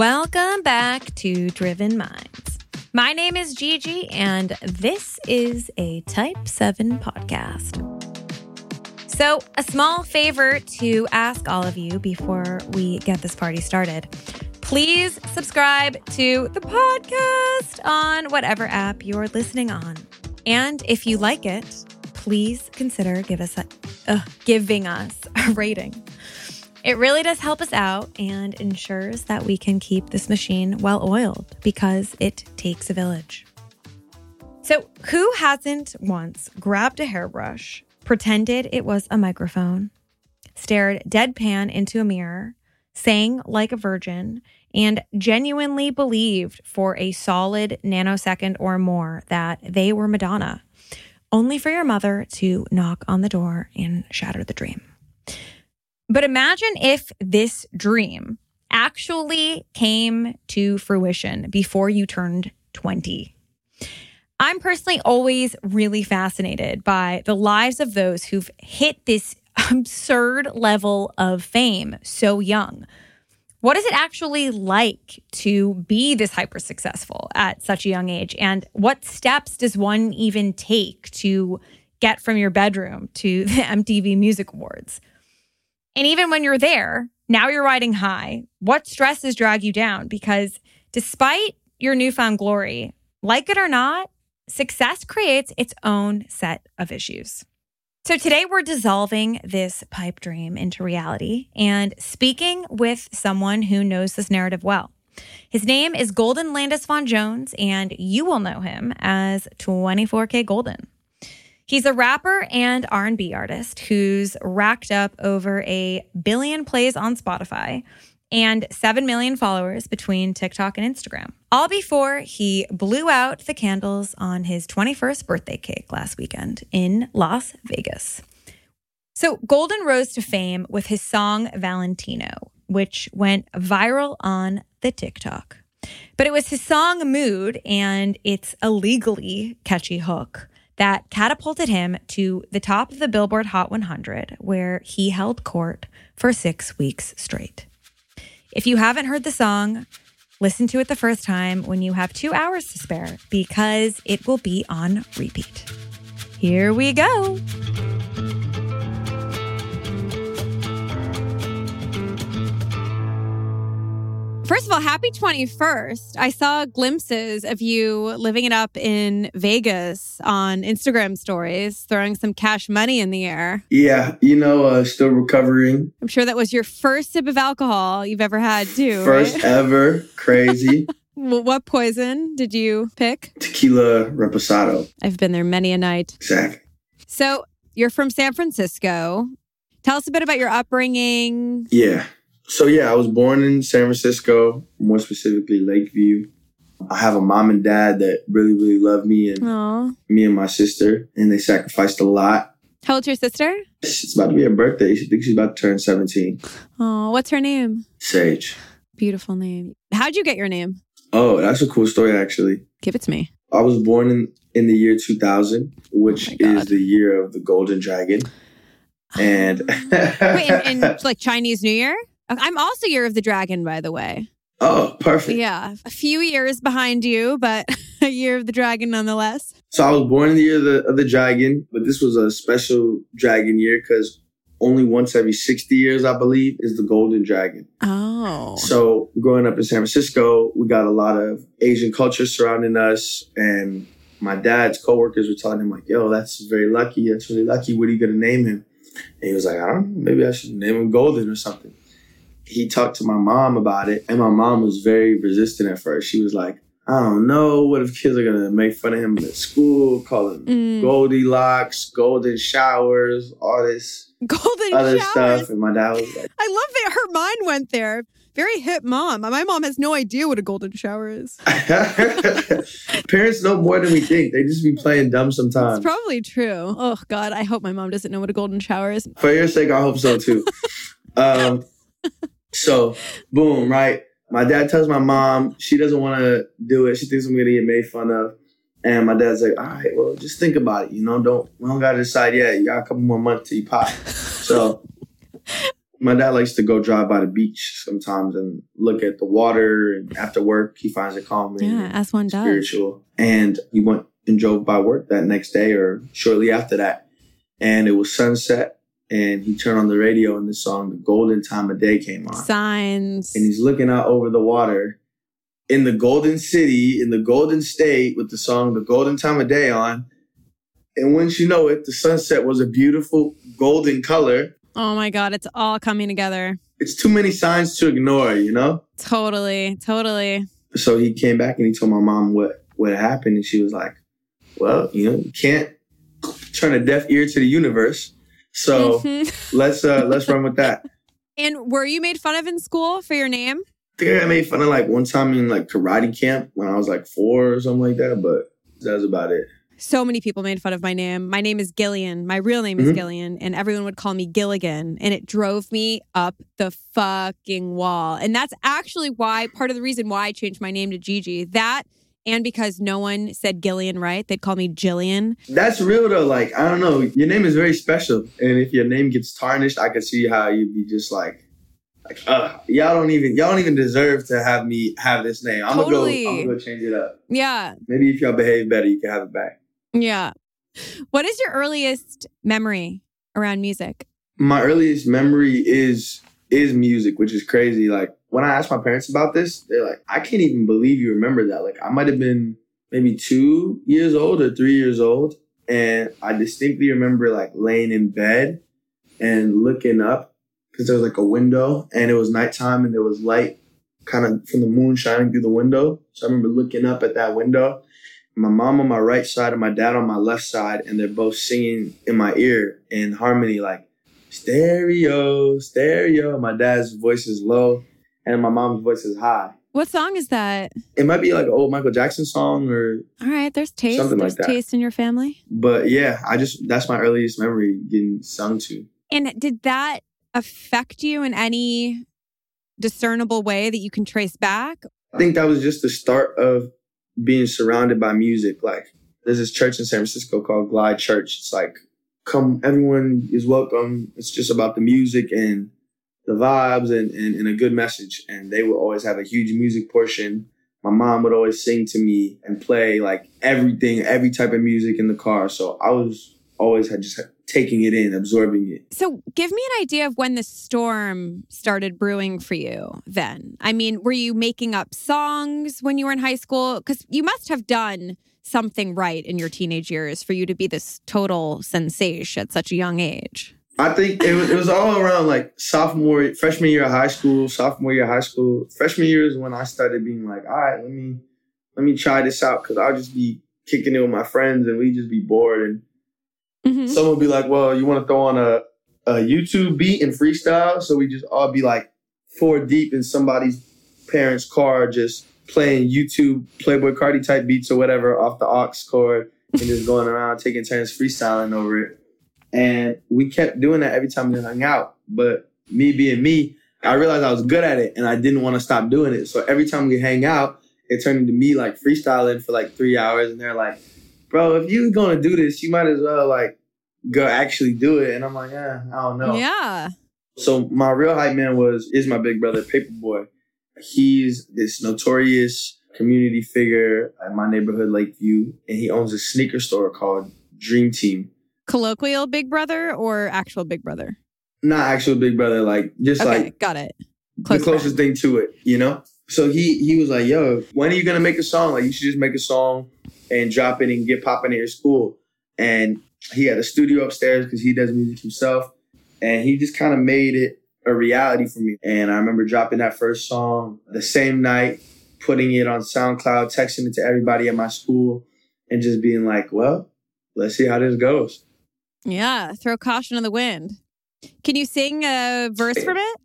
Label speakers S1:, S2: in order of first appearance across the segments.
S1: Welcome back to Driven Minds. My name is Gigi, and this is a Type 7 podcast. So, a small favor to ask all of you before we get this party started. Please subscribe to the podcast on whatever app you're listening on. And if you like it, please consider give us a, uh, giving us a rating. It really does help us out and ensures that we can keep this machine well oiled because it takes a village. So, who hasn't once grabbed a hairbrush, pretended it was a microphone, stared deadpan into a mirror, sang like a virgin, and genuinely believed for a solid nanosecond or more that they were Madonna, only for your mother to knock on the door and shatter the dream? But imagine if this dream actually came to fruition before you turned 20. I'm personally always really fascinated by the lives of those who've hit this absurd level of fame so young. What is it actually like to be this hyper successful at such a young age? And what steps does one even take to get from your bedroom to the MTV Music Awards? And even when you're there, now you're riding high. What stresses drag you down? Because despite your newfound glory, like it or not, success creates its own set of issues. So today we're dissolving this pipe dream into reality and speaking with someone who knows this narrative well. His name is Golden Landis Von Jones, and you will know him as 24K Golden. He's a rapper and R&B artist who's racked up over a billion plays on Spotify and 7 million followers between TikTok and Instagram. All before he blew out the candles on his 21st birthday cake last weekend in Las Vegas. So, Golden rose to fame with his song Valentino, which went viral on the TikTok. But it was his song Mood and its illegally catchy hook that catapulted him to the top of the Billboard Hot 100, where he held court for six weeks straight. If you haven't heard the song, listen to it the first time when you have two hours to spare because it will be on repeat. Here we go. First of all, happy 21st. I saw glimpses of you living it up in Vegas on Instagram stories, throwing some cash money in the air.
S2: Yeah, you know, uh, still recovering.
S1: I'm sure that was your first sip of alcohol you've ever had, too.
S2: First
S1: right?
S2: ever. Crazy.
S1: what poison did you pick?
S2: Tequila reposado.
S1: I've been there many a night.
S2: Exactly.
S1: So you're from San Francisco. Tell us a bit about your upbringing.
S2: Yeah. So yeah, I was born in San Francisco, more specifically Lakeview. I have a mom and dad that really, really love me and
S1: Aww.
S2: me and my sister, and they sacrificed a lot.
S1: How old's your sister?
S2: It's about to be her birthday. She thinks she's about to turn 17.
S1: Oh, what's her name?
S2: Sage.
S1: Beautiful name. How'd you get your name?
S2: Oh, that's a cool story actually.
S1: Give it to me.
S2: I was born in, in the year 2000, which
S1: Oh
S2: is the year of the Golden Dragon. Ah. And
S1: Wait, in, in like Chinese New Year? I'm also Year of the Dragon, by the way.
S2: oh, perfect.
S1: Yeah, a few years behind you, but a Year of the Dragon nonetheless.
S2: So I was born in the year of the, of the dragon, but this was a special dragon year because only once every 60 years, I believe, is the golden dragon.
S1: Oh.
S2: So growing up in San Francisco, we got a lot of Asian culture surrounding us. And my dad's coworkers were telling him like, yo, that's very lucky. That's really lucky. What are you going to name him? And he was like, I don't know. Maybe I should name him Golden or something. He talked to my mom about it. And my mom was very resistant at first. She was like, I don't know. What if kids are going to make fun of him at school, call him
S1: Mm.
S2: Goldilocks, golden showers, all this
S1: Golden
S2: other
S1: showers.
S2: stuff. And my dad was like,
S1: I love that her mind went there. Very hip mom. My mom has no idea what a golden shower is.
S2: Parents know more than we think. They just be playing dumb
S1: It's
S2: sometimes.
S1: probably true. Oh God, I hope my mom doesn't know what a golden shower is.
S2: For your sake, I hope so too. um, so, boom, right? My dad tells my mom she doesn't want to do it. She thinks I'm gonna get made fun of. And my dad's like, all right, well, just think about it. You know, don't we don't gotta decide yet. You got a couple more months till you pop. So My dad likes to go drive by the beach sometimes and look at the water. And after work, he finds it calming.
S1: Yeah, as one does.
S2: Spiritual. And he went and drove by work that next day or shortly after that. And it was sunset. And he turned on the radio and the song The Golden Time of Day came on.
S1: Signs.
S2: And he's looking out over the water in the Golden City, in the Golden State, with the song The Golden Time of Day on. And once you know it, the sunset was a beautiful golden color.
S1: Oh my God, it's all coming together.
S2: It's too many signs to ignore, you know?
S1: Totally, totally.
S2: So he came back and he told my mom what, what happened. And she was like, well, you know, you can't turn a deaf ear to the universe. So
S1: Mhm.
S2: let's uh let's run with that.
S1: And were you made fun of in school for your name?
S2: I think I got made fun of like one time in like karate camp when I was like four or something like that, but that was about it.
S1: So many people made fun of my name. My name is Gillian. My real name is
S2: Mhm.
S1: Gillian, and everyone would call me Gilligan. And it drove me up the fucking wall. And that's actually why part of the reason why I changed my name to Gigi. That and because no one said Gillian right. They'd call me Jillian.
S2: That's real though. Like I don't know, your name is very special, and if your name gets tarnished, I could see how you'd be just like, like, uh, y'all don't even y'all don't even deserve to have me have this name. I'm
S1: Totally.
S2: gonna go. I'm gonna go change it up.
S1: Yeah.
S2: Maybe if y'all behave better, you can have it back.
S1: Yeah. What is your earliest memory around music?
S2: My earliest memory is is music, which is crazy. Like when I asked my parents about this, they're like, I can't even believe you remember that. Like I might have been maybe two years old or three years old, and I distinctly remember like laying in bed and looking up because there was like a window and it was nighttime and there was light kind of from the moon shining through the window. So I remember looking up at that window. My mom on my right side and my dad on my left side, and they're both singing in my ear in harmony, like stereo, stereo. My dad's voice is low and my mom's voice is high.
S1: What song is that?
S2: It might be like an old Michael Jackson song or
S1: All right, there's taste.
S2: Something like
S1: there's
S2: that.
S1: taste in your family.
S2: but yeah, I just that's my earliest memory getting sung to.
S1: And did that affect you in any discernible way that you can trace back?
S2: I think that was just the start of being surrounded by music. Like there's this church in San Francisco called Glide Church. It's like come everyone is welcome. It's just about the music and the vibes and, and, and a good message. And they would always have a huge music portion. My mom would always sing to me and play like everything, every type of music in the car. So I was always had just taking it in, absorbing it.
S1: So, give me an idea of when the storm started brewing for you then. I mean, were you making up songs when you were in high school? Because you must have done something right in your teenage years for you to be this total sensation at such a young age.
S2: I think it was, it was all around like sophomore, freshman year of high school, sophomore year of high school. Freshman year is when I started being like, all right, let me let me try this out because I'll just be kicking it with my friends and we just be bored. And
S1: Mhm.
S2: someone would be like, well, you want to throw on a, a YouTube beat and freestyle? So we just all be like four deep in somebody's parents' car, just playing YouTube Playboi Carti type beats or whatever off the aux cord and just going around taking turns freestyling over it. And we kept doing that every time we hung out. But me being me, I realized I was good at it and I didn't want to stop doing it. So every time we hang out, it turned into me like freestyling for like three hours. And they're like, bro, if you're going to do this, you might as well like go actually do it. And I'm like, eh, I don't know.
S1: Yeah.
S2: So my real hype man was is my big brother Paperboy. He's this notorious community figure in my neighborhood Lakeview, and he owns a sneaker store called Dream Team.
S1: Colloquial big brother or actual big brother?
S2: Not actual big brother, like just
S1: Okay,
S2: like
S1: got it.
S2: the
S1: Close
S2: closest thing to it, you know. So he he was like, "Yo, when are you gonna make a song? Like, you should just make a song and drop it and get popping at your school." And he had a studio upstairs because he does music himself, and he just kind of made it a reality for me. And I remember dropping that first song the same night, putting it on SoundCloud, texting it to everybody at my school, and just being like, "Well, let's see how this goes."
S1: Yeah, throw caution to the wind. Can you sing a verse from it?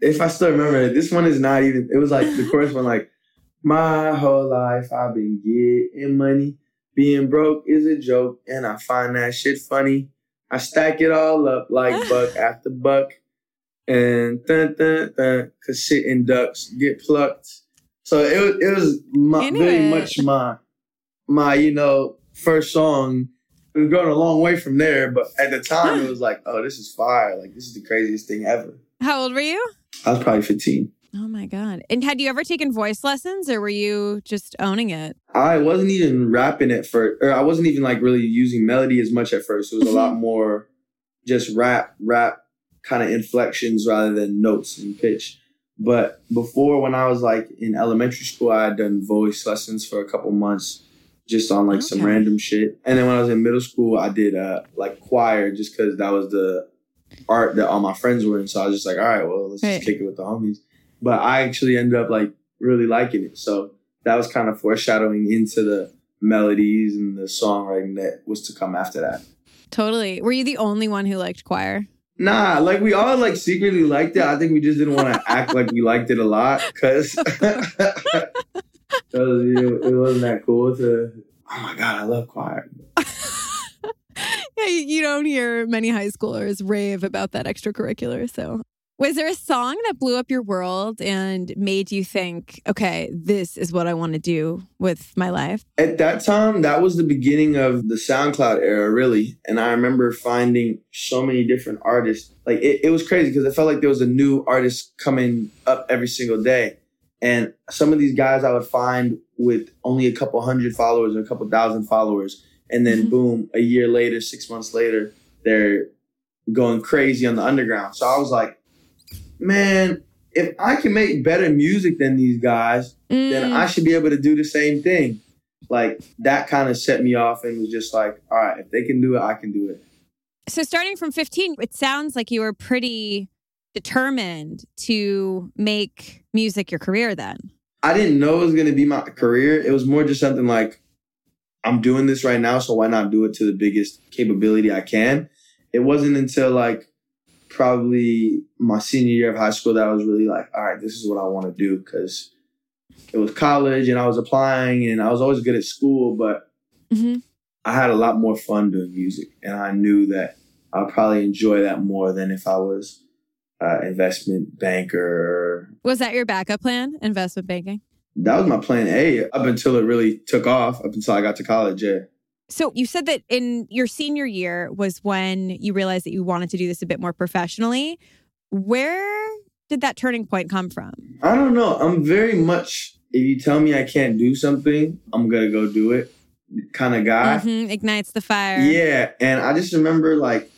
S2: if I still remember it, this one is not even. It was like the chorus one, like my whole life I've been getting money. Being broke is a joke, and I find that shit funny. I stack it all up like buck after buck, and dun dun dun, cause shit and ducks get plucked. So it was it was my, very much my my you know first song. We've gone a long way from there, but at the time it was like, oh, this is fire! Like this is the craziest thing ever.
S1: How old were you?
S2: I was probably 15.
S1: Oh my God. And had you ever taken voice lessons or were you just owning it?
S2: I wasn't even rapping at first, or I wasn't even like really using melody as much at first. It was a lot
S1: Mm-hmm.
S2: more just rap, rap kind of inflections rather than notes and pitch. But before, when I was like in elementary school, I had done voice lessons for a couple months just on like some random shit. And then when I was in middle school, I did uh like choir just because that was the art that all my friends were in. So I was just like, all right, well, let's
S1: Right.
S2: just kick it with the homies. But I actually ended up like really liking it. So that was kind of foreshadowing into the melodies and the songwriting that was to come after that.
S1: Totally. Were you the only one who liked choir?
S2: Nah, like we all like secretly liked it. I think we just didn't want to act like we liked it a lot because it, it wasn't that cool to. Oh my god, I love choir.
S1: Yeah, you you don't hear many high schoolers rave about that extracurricular. So, was there a song that blew up your world and made you think, okay, this is what I want to do with my life?
S2: At that time, that was the beginning of the SoundCloud era, really. And I remember finding so many different artists. Like it, it was crazy because it felt like there was a new artist coming up every single day. And some of these guys I would find with only a couple hundred followers or a couple thousand followers. And then
S1: Mhm.
S2: boom, a year later, six months later, they're going crazy on the underground. So I was like, man, if I can make better music than these guys, then
S1: Mm.
S2: I should be able to do the same thing. Like that kind of set me off and was just like, all right, if they can do it, I can do it.
S1: So, starting from 15, it sounds like you were pretty determined to make music your career then.
S2: I didn't know it was going to be my career. It was more just something like, I'm doing this right now, so why not do it to the biggest capability I can? It wasn't until like probably my senior year of high school that I was really like, all right, this is what I want to do because it was college and I was applying and I was always good at school, but
S1: Mhm.
S2: I had a lot more fun doing music, and I knew that I'd probably enjoy that more than if I was uh, investment banker.
S1: Was that your backup plan, investment banking?
S2: That was my plan A up until it really took off. Up until I got to college. Yeah,
S1: So you said that in your senior year was when you realized that you wanted to do this a bit more professionally. Where did that turning point come from?
S2: I don't know. I'm very much. If you tell me I can't do something, I'm gonna go do it. Kind of guy.
S1: Mhm, Ignites the fire.
S2: Yeah, and I just remember like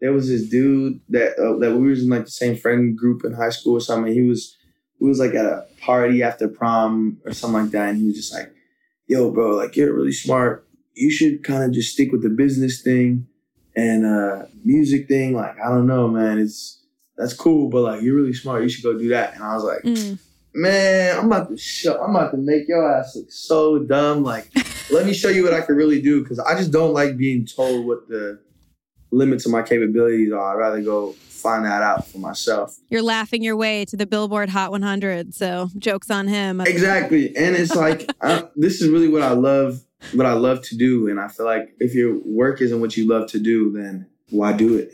S2: there was this dude that uh, that we was in like the same friend group in high school or something. He was we was like at a party after prom or something like that, and he was just like, "Yo, bro, like you're really smart. You should kind of just stick with the business thing and uh music thing. Like I don't know, man. It's that's cool, but like you're really smart. You should go do that." And I was like,
S1: Mm.
S2: man, I'm about to show, I'm about to make your ass look so dumb. Like, let me show you what I can really do because I just don't like being told what the limits of my capabilities are. I'd rather go find that out for myself.
S1: You're laughing your way to the Billboard Hot 100. So jokes on him.
S2: Exactly, and it's like I, this is really what I love, what I love to do, and I feel like if your work isn't what you love to do, then why do it?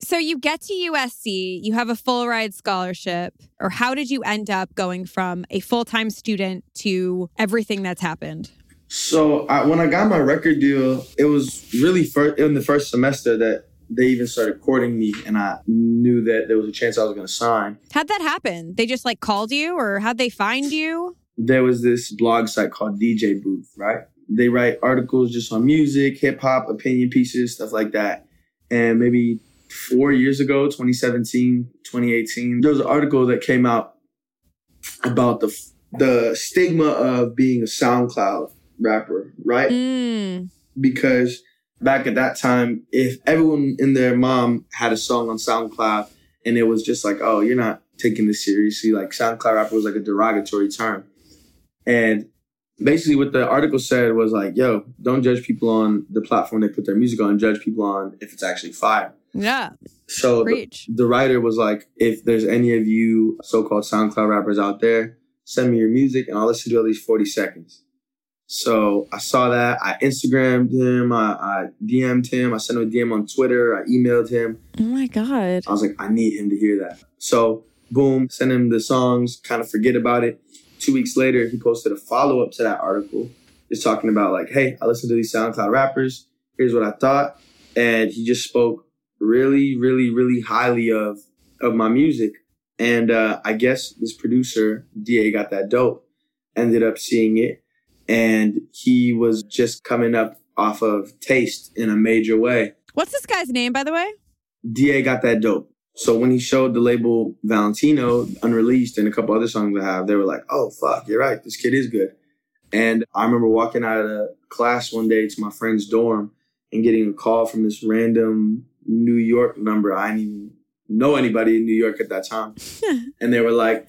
S1: So you get to USC, you have a full ride scholarship, or how did you end up going from a full time student to everything that's happened?
S2: So I, when I got my record deal, it was really first in the first semester that they even started courting me, and I knew that there was a chance I was going to sign.
S1: How'd that happen? They just like called you, or how'd they find you?
S2: There was this blog site called DJ Booth, right? They write articles just on music, hip hop, opinion pieces, stuff like that. And maybe four years ago, 2017, 2018, there was an article that came out about the the stigma of being a SoundCloud rapper, right?
S1: Mm.
S2: because back at that time, if everyone and their mom had a song on SoundCloud and it was just like, oh, you're not taking this seriously, like SoundCloud rapper was like a derogatory term. And basically what the article said was like, yo, don't judge people on the platform they put their music on, judge people on if it's actually fire.
S1: Yeah,
S2: So the, the writer was like, if there's any of you so-called SoundCloud rappers out there, send me your music and I'll listen to at least 40 seconds. So I saw that. I Instagrammed him. I, I DM'd him. I sent him a DM on Twitter. I emailed him.
S1: Oh my God.
S2: I was like, I need him to hear that. So boom, send him the songs, kind of forget about it. Two weeks later, he posted a follow-up to that article, just talking about like, hey, I listened to these SoundCloud rappers. Here's what I thought. And he just spoke really, really, really highly of of my music. And uh, I guess this producer, DA Got That Dope, ended up seeing it. And he was just coming up off of Taste in a major way.
S1: What's this guy's name, by the way?
S2: DA Got That Dope. So when he showed the label Valentino unreleased and a couple other songs I have, they were like, oh, fuck, you're right. This kid is good. And I remember walking out of class one day to my friend's dorm and getting a call from this random New York number. I didn't even know anybody in New York at that time. and they were like,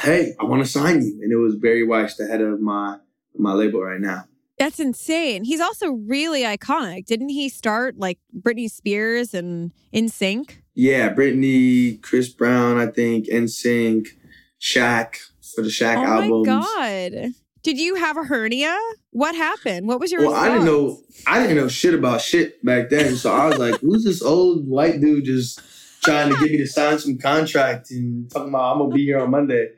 S2: hey, I want to sign you. And it was Barry Weiss, the head of my my label right now.
S1: That's insane. He's also really iconic. Didn't he start like Britney Spears and NSYNC?
S2: Yeah, Britney, Chris Brown, I think, NSYNC, Shaq for the Shaq
S1: oh
S2: albums.
S1: Oh my god. Did you have a hernia? What happened? What was your
S2: Well,
S1: response?
S2: I didn't know I didn't know shit about shit back then. So I was like, who's this old white dude just trying to get me to sign some contract and talking about I'm gonna be here on Monday.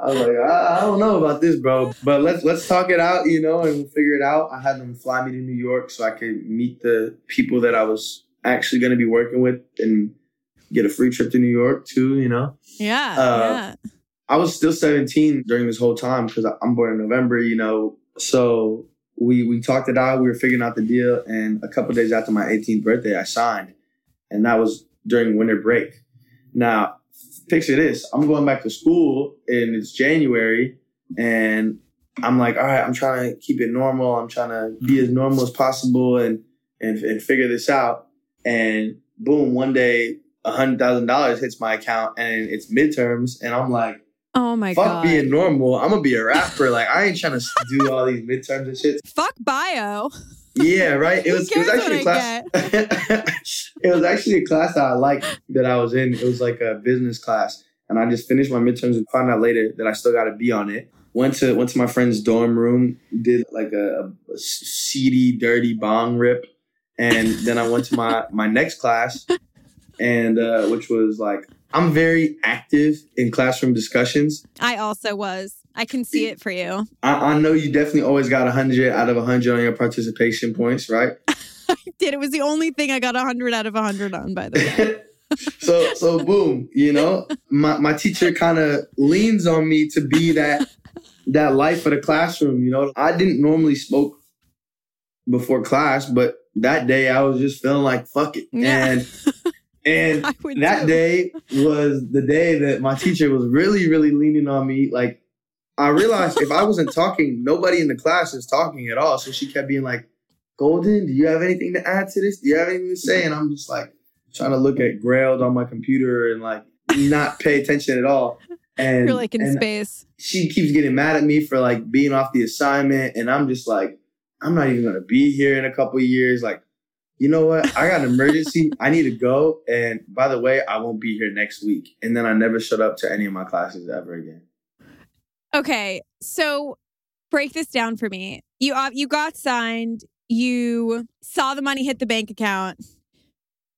S2: I was like, I, I don't know about this, bro. But let's let's talk it out, you know, and we'll figure it out. I had them fly me to New York so I could meet the people that I was actually gonna be working with and get a free trip to New York too, you know.
S1: Yeah,
S2: Uh,
S1: yeah.
S2: I was still 17 during this whole time because I'm born in November, you know. So we we talked it out. We were figuring out the deal, and a couple days after my 18th birthday, I signed, and that was during winter break. Now, picture this: I'm going back to school, and it's January, and I'm like, all right, I'm trying to keep it normal. I'm trying to be mm-hmm. as normal as possible, and and and figure this out. And boom, one day, a hundred thousand dollars hits my account, and it's midterms, and I'm like
S1: Oh my
S2: fuck
S1: god.
S2: being normal. I'm gonna be a rapper. Like I ain't trying to do all these midterms and shit.
S1: Fuck bio.
S2: Yeah, right. It was it was actually a class. it was actually a class that I liked that I was in. It was like a business class, and I just finished my midterms and found out later that I still got to be on it. Went to went to my friend's dorm room, did like a, a seedy, dirty bong rip, and then I went to my my next class, and uh, which was like I'm very active in classroom discussions.
S1: I also was. I can see it for you.
S2: I, I know you definitely always got 100 out of 100 on your participation points, right?
S1: I did. It was the only thing I got 100 out of 100 on, by the way.
S2: so so boom, you know, my, my teacher kind of leans on me to be that that light for the classroom, you know. I didn't normally smoke before class, but that day I was just feeling like fuck it.
S1: Yeah.
S2: And and that
S1: too.
S2: day was the day that my teacher was really, really leaning on me. Like, I realized if I wasn't talking, nobody in the class is talking at all. So she kept being like, Golden, do you have anything to add to this? Do you have anything to say? And I'm just like trying to look at Grailed on my computer and like not pay attention at all. And,
S1: You're like in space.
S2: she keeps getting mad at me for like being off the assignment. And I'm just like, I'm not even going to be here in a couple of years. Like, you know what? I got an emergency. I need to go. And by the way, I won't be here next week. And then I never showed up to any of my classes ever again.
S1: Okay, so break this down for me. You uh, you got signed. You saw the money hit the bank account,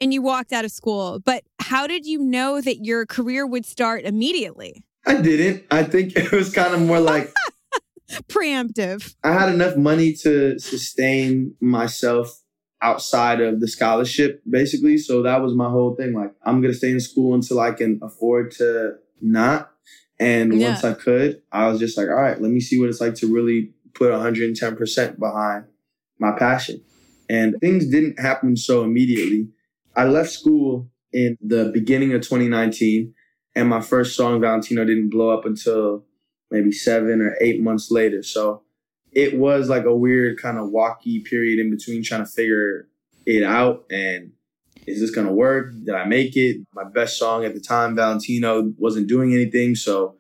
S1: and you walked out of school. But how did you know that your career would start immediately?
S2: I didn't. I think it was kind of more like
S1: Preemptive.
S2: I had enough money to sustain myself outside of the scholarship, basically. So that was my whole thing. Like, I'm going to stay in school until I can afford to not. And
S1: Yeah.
S2: once I could, I was just like, all right, let me see what it's like to really put 110% behind my passion. And things didn't happen so immediately. I left school in the beginning of 2019, and my first song, Valentino, didn't blow up until maybe seven or eight months later. So it was like a weird kind of walky period in between trying to figure it out and is this gonna work? Did I make it? My best song at the time, Valentino, wasn't doing anything. So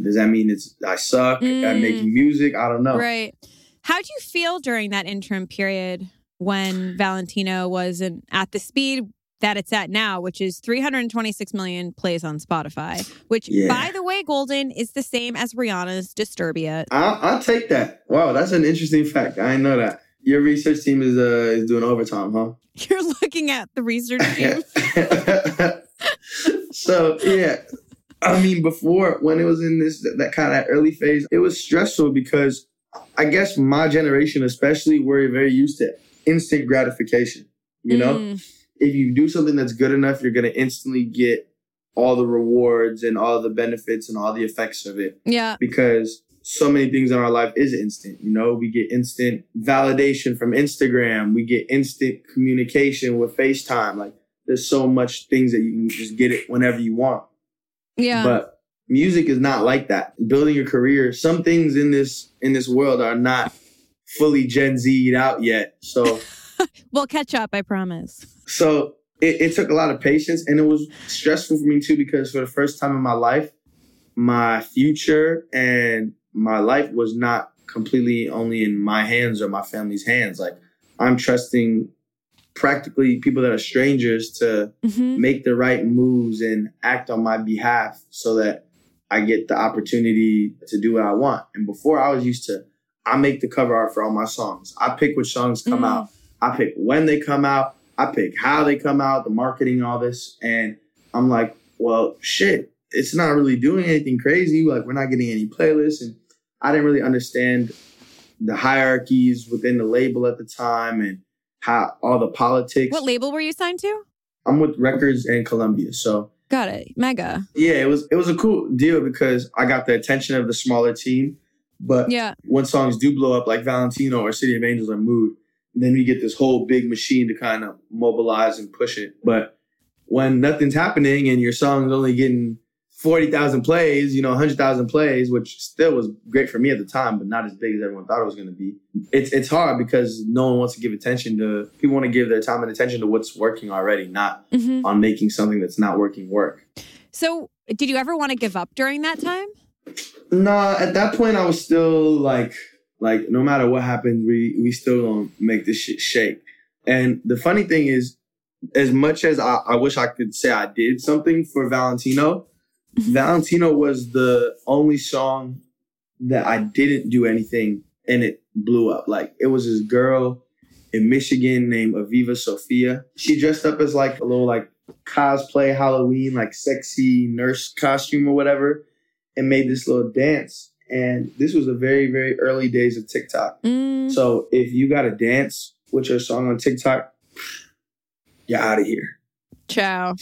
S2: does that mean it's I suck at
S1: Mm.
S2: making music? I don't know.
S1: Right. How would you feel during that interim period when Valentino wasn't at the speed that it's at now, which is 326 million plays on Spotify, which,
S2: Yeah.
S1: by the way, Golden is the same as Rihanna's Disturbia.
S2: I'll, I'll take that. Wow, that's an interesting fact. I didn't know that. Your research team is uh, is doing overtime, huh?
S1: You're looking at the research team.
S2: so yeah, I mean, before when it was in this that kind of early phase, it was stressful because I guess my generation, especially, we're very used to instant gratification. You know,
S1: Mm,
S2: if you do something that's good enough, you're gonna instantly get all the rewards and all the benefits and all the effects of it
S1: Yeah.
S2: because so many things in our life is instant. You know, we get instant validation from Instagram. We get instant communication with FaceTime. Like there's so much things that you can just get it whenever you want.
S1: Yeah.
S2: But music is not like that. Building your career, some things in this in this world are not fully Gen Z'd out yet. So
S1: we'll catch up, I promise.
S2: so it, it took a lot of patience and it was stressful for me too because for the first time in my life, my future and my life was not completely only in my hands or my family's hands. Like I'm trusting practically people that are strangers to
S1: hmm
S2: make the right moves and act on my behalf so that I get the opportunity to do what I want. And before I was used to, I make the cover art for all my songs. I pick which songs come
S1: Mm.
S2: out. I pick when they come out. I pick how they come out, the marketing, all this. And I'm like, well, shit, it's not really doing anything crazy. Like we're not getting any playlists. And I didn't really understand the hierarchies within the label at the time and how all the politics.
S1: What label were you signed to?
S2: I'm with Records and Columbia. So
S1: Got it. Mega.
S2: yeah, it was it was a cool deal because I got the attention of the smaller team. But
S1: Yeah.
S2: when songs do blow up like Valentino or City of Angels or Mood, then we get this whole big machine to kind of mobilize and push it. But when nothing's happening and your song's only getting 40,000 plays, you know, 100,000 plays, which still was great for me at the time, but not as big as everyone thought it was going to be. It's it's hard because no one wants to give attention to people want to give their time and attention to what's working already, not
S1: hmm
S2: on making something that's not working work.
S1: So, did you ever want to give up during that time?
S2: Nah, at that point I was still like like no matter what happens, we we still gonna make this shit shake. And the funny thing is, as much as I, I wish I could say I did something for Valentino. Valentino was the only song that I didn't do anything and it blew up. Like it was this girl in Michigan named Aviva Sophia. She dressed up as like a little like cosplay Halloween, like sexy nurse costume or whatever, and made this little dance. And this was the very, very early days of TikTok.
S1: Mm.
S2: So if you got to dance with your song on TikTok, you're out of here.
S1: Ciao.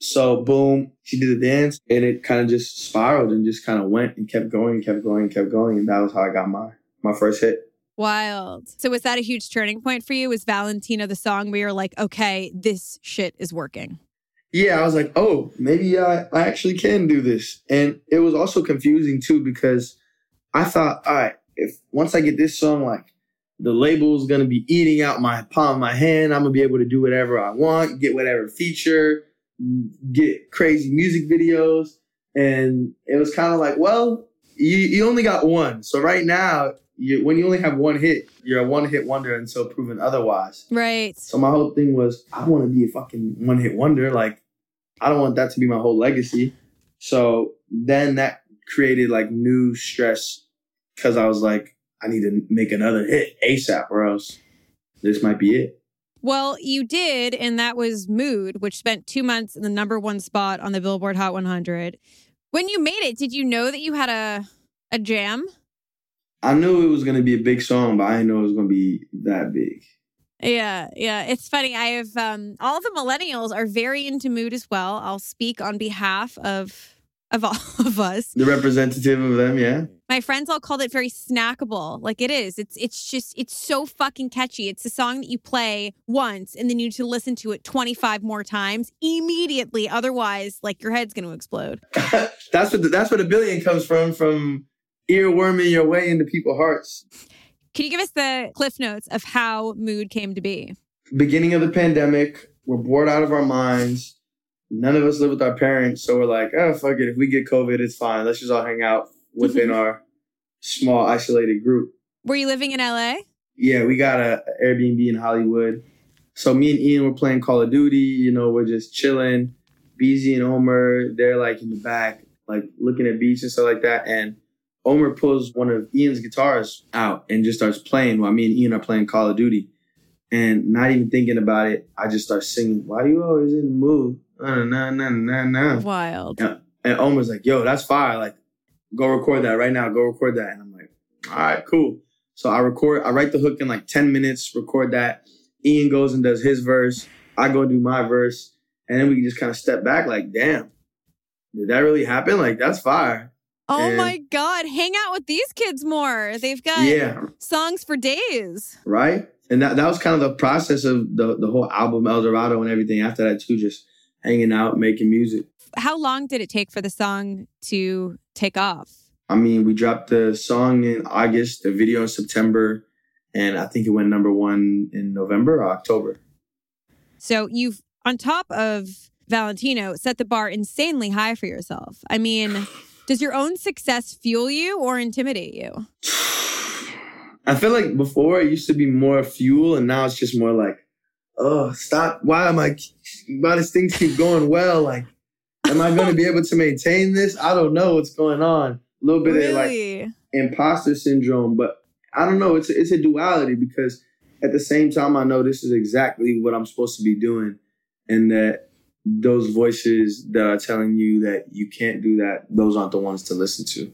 S2: So boom, she did the dance and it kind of just spiraled and just kind of went and kept going, kept going, kept going. And that was how I got my my first hit.
S1: Wild. So, was that a huge turning point for you? Was Valentina the song where you're like, okay, this shit is working?
S2: Yeah, I was like, oh, maybe I, I actually can do this. And it was also confusing too because I thought, all right, if once I get this song, like the label's gonna be eating out my palm my hand, I'm gonna be able to do whatever I want, get whatever feature, get crazy music videos. And it was kind of like, well, you, you only got one. So right now, you, when you only have one hit, you're a one hit wonder until proven otherwise.
S1: Right.
S2: So my whole thing was, I want to be a fucking one hit wonder. Like, I don't want that to be my whole legacy. So then that created like new stress because I was like, I need to make another hit ASAP or else this might be it.
S1: Well, you did, and that was Mood, which spent two months in the number one spot on the Billboard Hot 100. When you made it, did you know that you had a a jam?
S2: I knew it was going to be a big song, but I didn't know it was going to be that big.
S1: Yeah, yeah. It's funny. I have um, all the millennials are very into Mood as well. I'll speak on behalf of of all of us.
S2: The representative of them, yeah.
S1: My friends all called it very snackable. Like it is. It's it's just it's so fucking catchy. It's a song that you play once and then you need to listen to it 25 more times immediately. Otherwise, like your head's gonna explode.
S2: that's what the, that's where the billion comes from, from earworming your way into people's hearts.
S1: Can you give us the cliff notes of how mood came to be?
S2: beginning of the pandemic, we're bored out of our minds. None of us live with our parents, so we're like, oh fuck it. If we get COVID, it's fine. Let's just all hang out within mm-hmm. our small isolated group.
S1: Were you living in LA?
S2: Yeah, we got a a Airbnb in Hollywood. So me and Ian were playing Call of Duty. You know, we're just chilling. BZ and Omer, they're like in the back, like looking at beach and stuff like that. And Omer pulls one of Ian's guitars out and just starts playing while me and Ian are playing Call of Duty. And not even thinking about it, I just start singing, Why you always in the mood? Uh, nah, nah, nah, nah.
S1: Wild.
S2: Yeah. And Omer's like, yo, that's fire. Like, go record that right now. Go record that. And I'm like, all right, cool. So I record, I write the hook in like 10 minutes, record that. Ian goes and does his verse. I go do my verse. And then we can just kind of step back like, damn, did that really happen? Like that's fire.
S1: Oh
S2: And-
S1: my God. Hang out with these kids more. They've got
S2: Yeah,
S1: songs for days.
S2: right. And that that was kind of the process of the the whole album El Dorado and everything after that too. Just hanging out, making music.
S1: How long did it take for the song to take off?
S2: I mean, we dropped the song in August, the video in September, and I think it went number one in November or October.
S1: So you've, on top of Valentino, set the bar insanely high for yourself. I mean, does your own success fuel you or intimidate you?
S2: I feel like before it used to be more fuel, and now it's just more like, oh, stop! Why am I? Why does things keep going well? Like, am I going to be able to maintain this? I don't know what's going on. A little bit of like imposter syndrome, but I don't know. It's a, it's a duality because at the same time, I know this is exactly what I'm supposed to be doing, and that those voices that are telling you that you can't do that, those aren't the ones to listen to.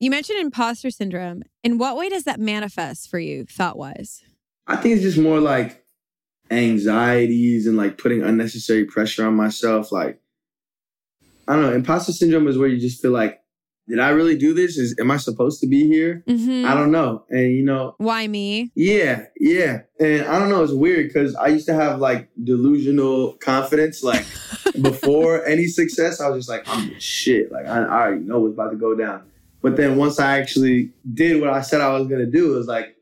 S1: You mentioned imposter syndrome. In what way does that manifest for you, thought wise?
S2: I think it's just more like anxieties and like putting unnecessary pressure on myself. Like, I don't know. Imposter syndrome is where you just feel like, did I really do this? Is am I supposed to be here?
S1: Mm-hmm.
S2: I don't know. And you know,
S1: Why me?
S2: yeah, yeah. And I don't know. It's weird because I used to have like delusional confidence. Like before any success, I was just like, I'm shit. Like I, I already know what's about to go down. But then once I actually did what I said I was gonna do, it was like,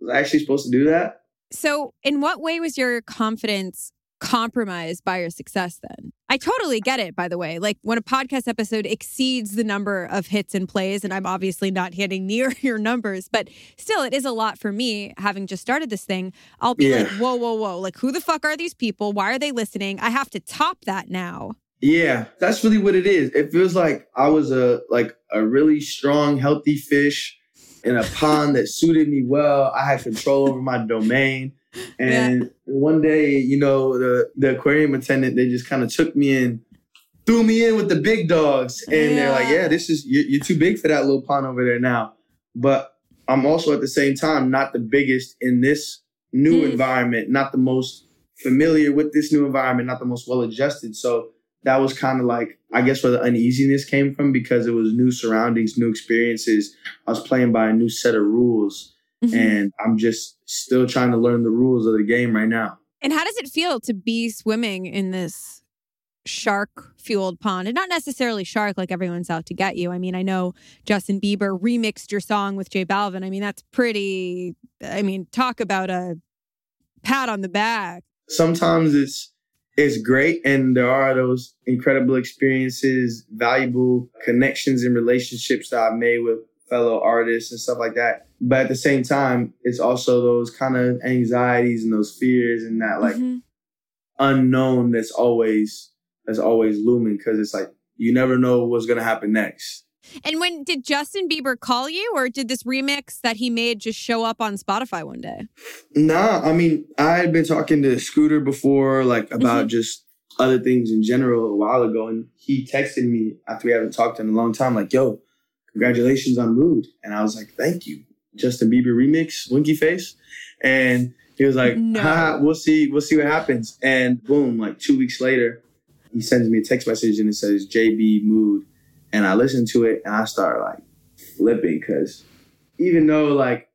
S2: was I actually supposed to do that?
S1: So, in what way was your confidence compromised by your success then? I totally get it, by the way. Like when a podcast episode exceeds the number of hits and plays, and I'm obviously not hitting near your numbers, but still, it is a lot for me having just started this thing. I'll be
S2: Yeah.
S1: like, whoa, whoa, whoa. Like, who the fuck are these people? Why are they listening? I have to top that now.
S2: Yeah, that's really what it is. It feels like I was a like a really strong, healthy fish in a pond that suited me well. I had control over my domain. And one day, you know, the the aquarium attendant, they just kind of took me in, threw me in with the big dogs. And they're like,
S1: Yeah.
S2: yeah, this is you're, you're too big for that little pond over there now. But I'm also at the same time not the biggest in this new
S1: Mm.
S2: environment, not the most familiar with this new environment, not the most well adjusted. So that was kind of like, I guess, where the uneasiness came from because it was new surroundings, new experiences. I was playing by a new set of rules,
S1: Mhm.
S2: and I'm just still trying to learn the rules of the game right now.
S1: And how does it feel to be swimming in this shark fueled pond? And not necessarily shark like everyone's out to get you. I mean, I know Justin Bieber remixed your song with J Balvin. I mean, that's pretty, I mean, talk about a pat on the back.
S2: Sometimes it's it's great, and there are those incredible experiences, valuable connections and relationships that I've made with fellow artists and stuff like that. But at the same time, it's also those kind of anxieties and those fears and that like
S1: Mhm.
S2: unknown that's always that's always looming because it's like you never know what's gonna happen next.
S1: And when did Justin Bieber call you, or did this remix that he made just show up on Spotify one day?
S2: Nah, I mean I had been talking to Scooter before, like about mm-hmm. just other things in general a while ago, and he texted me after we haven't talked in a long time, like, "Yo, congratulations on Mood," and I was like, "Thank you, Justin Bieber remix, Winky Face," and he was like,
S1: No.
S2: "Haha, "We'll see, we'll see what happens," and boom, like two weeks later, he sends me a text message and it says JB Mood, and I listen to it and I start like flipping because even though like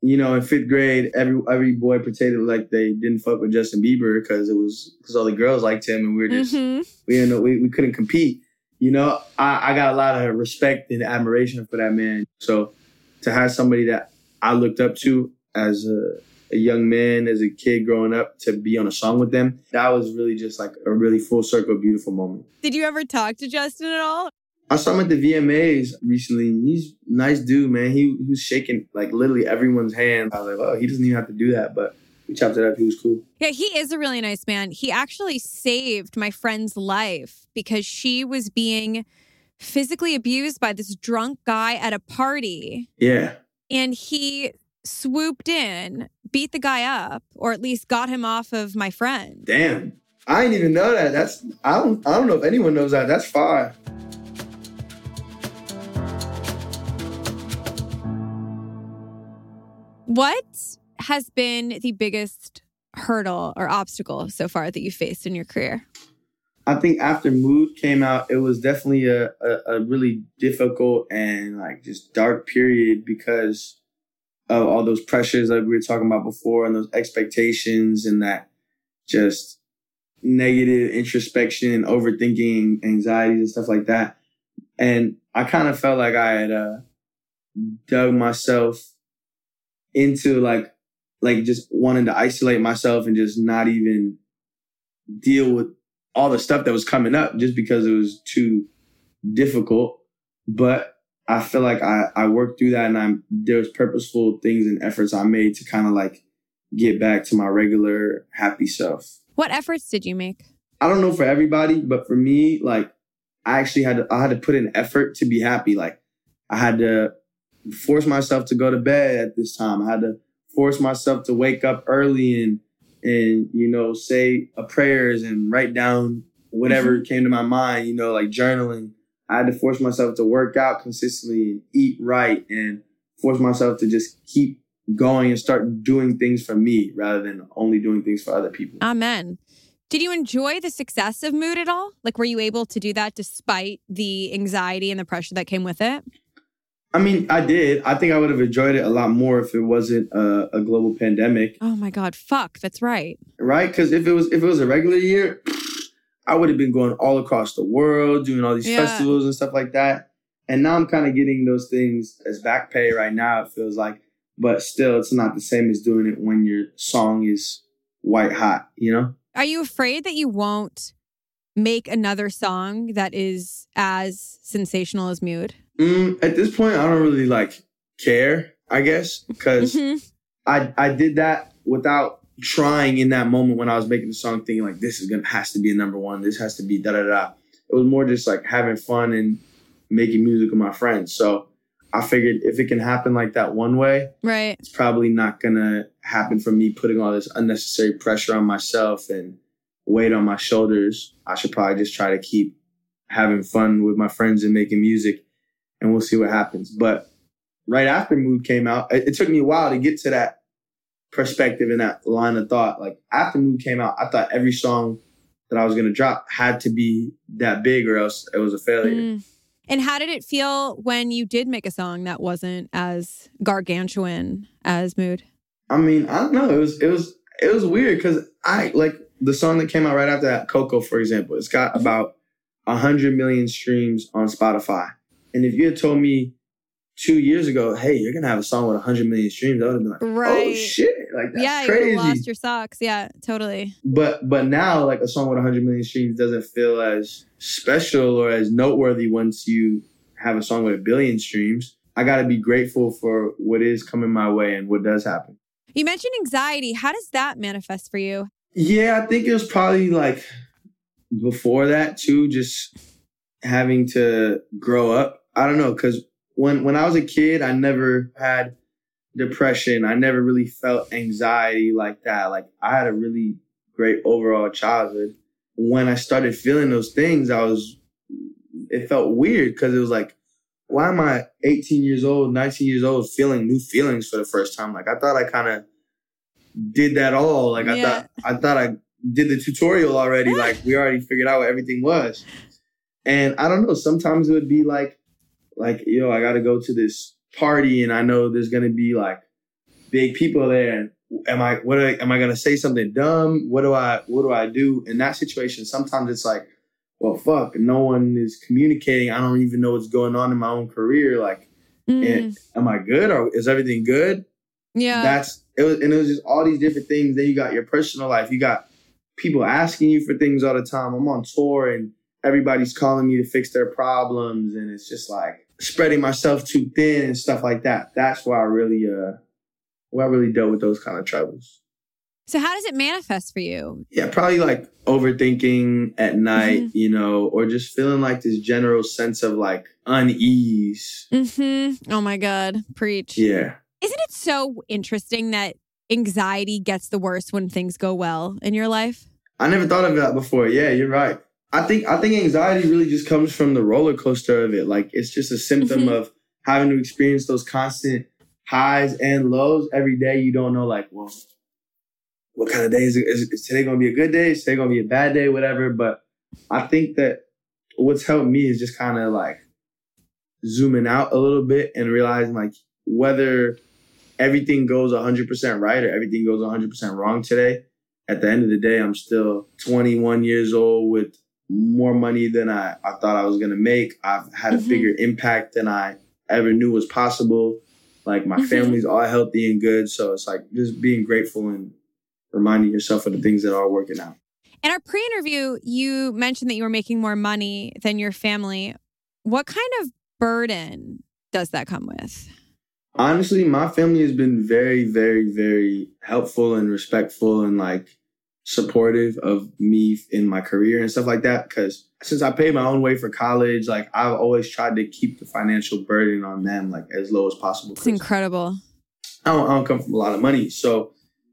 S2: you know in fifth grade every every boy pretended like they didn't fuck with Justin Bieber because it was because all the girls liked him and we were just
S1: Mhm.
S2: we didn't know we, we couldn't compete. You know, I, I got a lot of respect and admiration for that man. So to have somebody that I looked up to as a, a young man, as a kid growing up, to be on a song with them, that was really just like a really full circle, beautiful moment.
S1: Did you ever talk to Justin at all?
S2: I saw him at the VMAs recently. He's a nice dude, man. He, he was shaking like literally everyone's hand. I was like, oh, he doesn't even have to do that, but we chopped it up. He was cool.
S1: Yeah, he is a really nice man. He actually saved my friend's life because she was being physically abused by this drunk guy at a party.
S2: Yeah.
S1: And he swooped in, beat the guy up, or at least got him off of my friend.
S2: Damn. I didn't even know that. That's I don't I don't know if anyone knows that. That's fire.
S1: What has been the biggest hurdle or obstacle so far that you faced in your career?
S2: I think after Mood came out, it was definitely a, a, a really difficult and like just dark period because of all those pressures that we were talking about before and those expectations and that just negative introspection, overthinking, anxieties and stuff like that. And I kind of felt like I had uh, dug myself into like like just wanting to isolate myself and just not even deal with all the stuff that was coming up just because it was too difficult. But I feel like I, I worked through that and I'm there was purposeful things and efforts I made to kind of like get back to my regular happy self.
S1: What efforts did you make?
S2: I don't know for everybody, but for me, like I actually had to I had to put in effort to be happy. Like I had to force myself to go to bed at this time. I had to force myself to wake up early and and you know say a prayers and write down whatever mm-hmm. came to my mind. You know, like journaling. I had to force myself to work out consistently and eat right and force myself to just keep going and start doing things for me rather than only doing things for other people.
S1: Amen. Did you enjoy the success of Mood at all? Like, were you able to do that despite the anxiety and the pressure that came with it?
S2: I mean, I did. I think I would have enjoyed it a lot more if it wasn't a, a global pandemic.
S1: Oh my God, fuck, that's right.
S2: Right? Because if it was if it was a regular year, I would have been going all across the world, doing all these yeah. festivals and stuff like that. And now I'm kind of getting those things as back pay right now. It feels like, but still, it's not the same as doing it when your song is white hot. You know?
S1: Are you afraid that you won't make another song that is as sensational as Mood?
S2: Mm, at this point, I don't really like care. I guess because mm-hmm. I I did that without trying in that moment when I was making the song, thinking like this is gonna has to be a number one. This has to be da da da. It was more just like having fun and making music with my friends. So I figured if it can happen like that one way,
S1: right,
S2: it's probably not gonna happen from me putting all this unnecessary pressure on myself and weight on my shoulders. I should probably just try to keep having fun with my friends and making music, and we'll see what happens. But right after Mood came out, it, it took me a while to get to that perspective and that line of thought. Like after Mood came out, I thought every song that I was gonna drop had to be that big, or else it was a failure. Mm.
S1: And how did it feel when you did make a song that wasn't as gargantuan as Mood?
S2: I mean, I don't know. It was it was it was weird because I like the song that came out right after that, Coco, for example. It's got about a hundred million streams on Spotify. And if you had told me two years ago, hey, you're gonna have a song with 100 million streams, I would have been like, oh, right. oh shit, like that's
S1: yeah,
S2: crazy.
S1: you lost your socks. Yeah, totally.
S2: But but now, like a song with 100 million streams doesn't feel as special or as noteworthy once you have a song with a billion streams. I got to be grateful for what is coming my way and what does happen.
S1: You mentioned anxiety. How does that manifest for you?
S2: Yeah, I think it was probably like before that too, just having to grow up. I don't know, because when when I was a kid, I never had depression. I never really felt anxiety like that. Like I had a really great overall childhood. When I started feeling those things, I was it felt weird because it was like, why am I 18 years old, 19 years old, feeling new feelings for the first time? Like I thought I kind of did that all. Like I yeah. thought I thought I did the tutorial already. like we already figured out what everything was. And I don't know, sometimes it would be like like, yo, I got to go to this party and I know there's going to be like big people there. And am I, what I, am I going to say something dumb? What do I, what do I do in that situation? Sometimes it's like, well, fuck, no one is communicating. I don't even know what's going on in my own career. Like, mm. am I good or is everything good?
S1: Yeah.
S2: That's, it was, and it was just all these different things. Then you got your personal life. You got people asking you for things all the time. I'm on tour and everybody's calling me to fix their problems. And it's just like, spreading myself too thin and stuff like that. That's why I really uh where I really dealt with those kind of troubles.
S1: So how does it manifest for you?
S2: Yeah, probably like overthinking at night, mm-hmm. you know, or just feeling like this general sense of like unease.
S1: Mm-hmm. Oh my God. Preach.
S2: Yeah.
S1: Isn't it so interesting that anxiety gets the worst when things go well in your life?
S2: I never thought of that before. Yeah, you're right. I think I think anxiety really just comes from the roller coaster of it. Like it's just a symptom mm-hmm. of having to experience those constant highs and lows every day. You don't know, like, well, what kind of day is it? Is, is today going to be a good day? Is today going to be a bad day? Whatever. But I think that what's helped me is just kind of like zooming out a little bit and realizing like whether everything goes 100% right or everything goes 100% wrong today, at the end of the day, I'm still 21 years old with more money than I, I thought I was going to make. I've had mm-hmm. a bigger impact than I ever knew was possible. Like my mm-hmm. family's all healthy and good. So it's like just being grateful and reminding yourself of the things that are working out.
S3: In our pre interview, you mentioned that you were making more money than your family. What kind of burden does that come with?
S2: Honestly, my family has been very, very, very helpful and respectful and like supportive of me in my career and stuff like that. Because since I paid my own way for college, like I've always tried to keep the financial burden on them like as low as possible.
S3: It's incredible.
S2: I don't, I don't come from a lot of money, so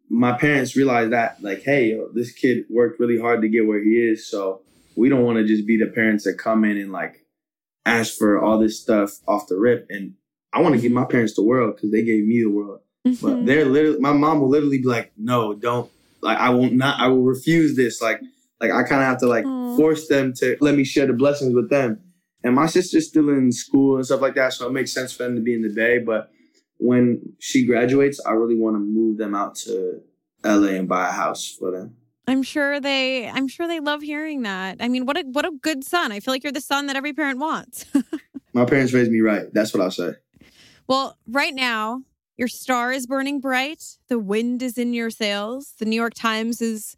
S2: my parents realized that like, hey, this kid worked really hard to get where he is, so we don't want to just be the parents that come in and like ask for all this stuff off the rip. And I want to give my parents the world because they gave me the world. Mm-hmm. But they're literally, my mom will literally be like, no, don't, like, I won't I will refuse this. Like, like I kind of have to like Aww. force them to let me share the blessings with them. And my sister's still in school and stuff like that, so it makes sense for them to be in the Bay. But when she graduates, I really want to move them out to LA and buy a house for them.
S3: I'm sure they I'm sure they love hearing that. I mean, what a what a good son. I feel like you're the son that every parent wants.
S2: My parents raised me right. That's what I'll say.
S3: Well, right now, your star is burning bright. The wind is in your sails. The New York Times is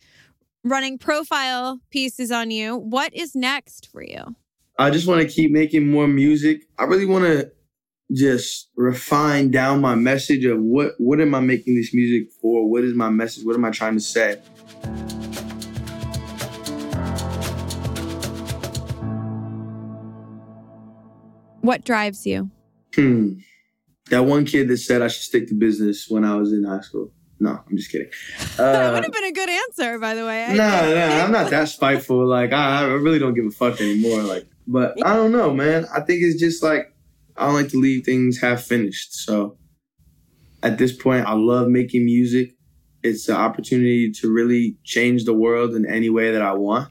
S3: running profile pieces on you. What is next for you?
S2: I just want to keep making more music. I really want to just refine down my message of what what am I making this music for? What is my message? What am I trying to say?
S3: What drives you?
S2: Hmm. That one kid that said I should stick to business when I was in high school. No, I'm just kidding.
S3: Uh, that would have been a good answer, by the way.
S2: No, no, I'm not that spiteful. Like I, I really don't give a fuck anymore. Like, but I don't know, man. I think it's just like I don't like to leave things half finished. So at this point, I love making music. It's an opportunity to really change the world in any way that I want.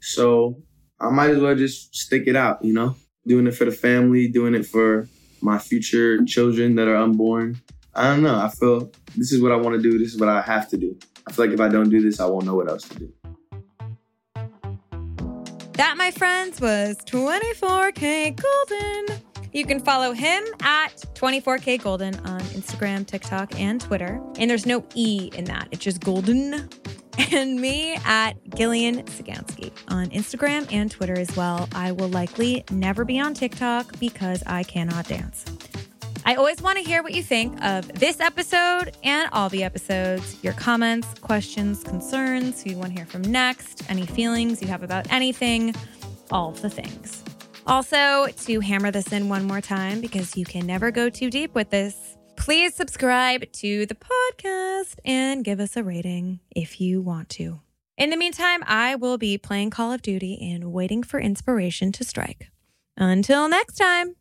S2: So I might as well just stick it out, you know? Doing it for the family, doing it for my future children that are unborn. I don't know. I feel this is what I want to do. This is what I have to do. I feel like if I don't do this, I won't know what else to do.
S1: That, my friends, was 24kGoldn. You can follow him at 24kGoldn on Instagram, TikTok, and Twitter. And there's no E in that, it's just Golden. And me at Gillian Sagansky on Instagram and Twitter as well. I will likely never be on TikTok because I cannot dance. I always want to hear what you think of this episode and all the episodes, your comments, questions, concerns, who you want to hear from next, any feelings you have about anything, all the things. Also, to hammer this in one more time, because you can never go too deep with this, please subscribe to the podcast and give us a rating if you want to. In the meantime, I will be playing Call of Duty and waiting for inspiration to strike. Until next time.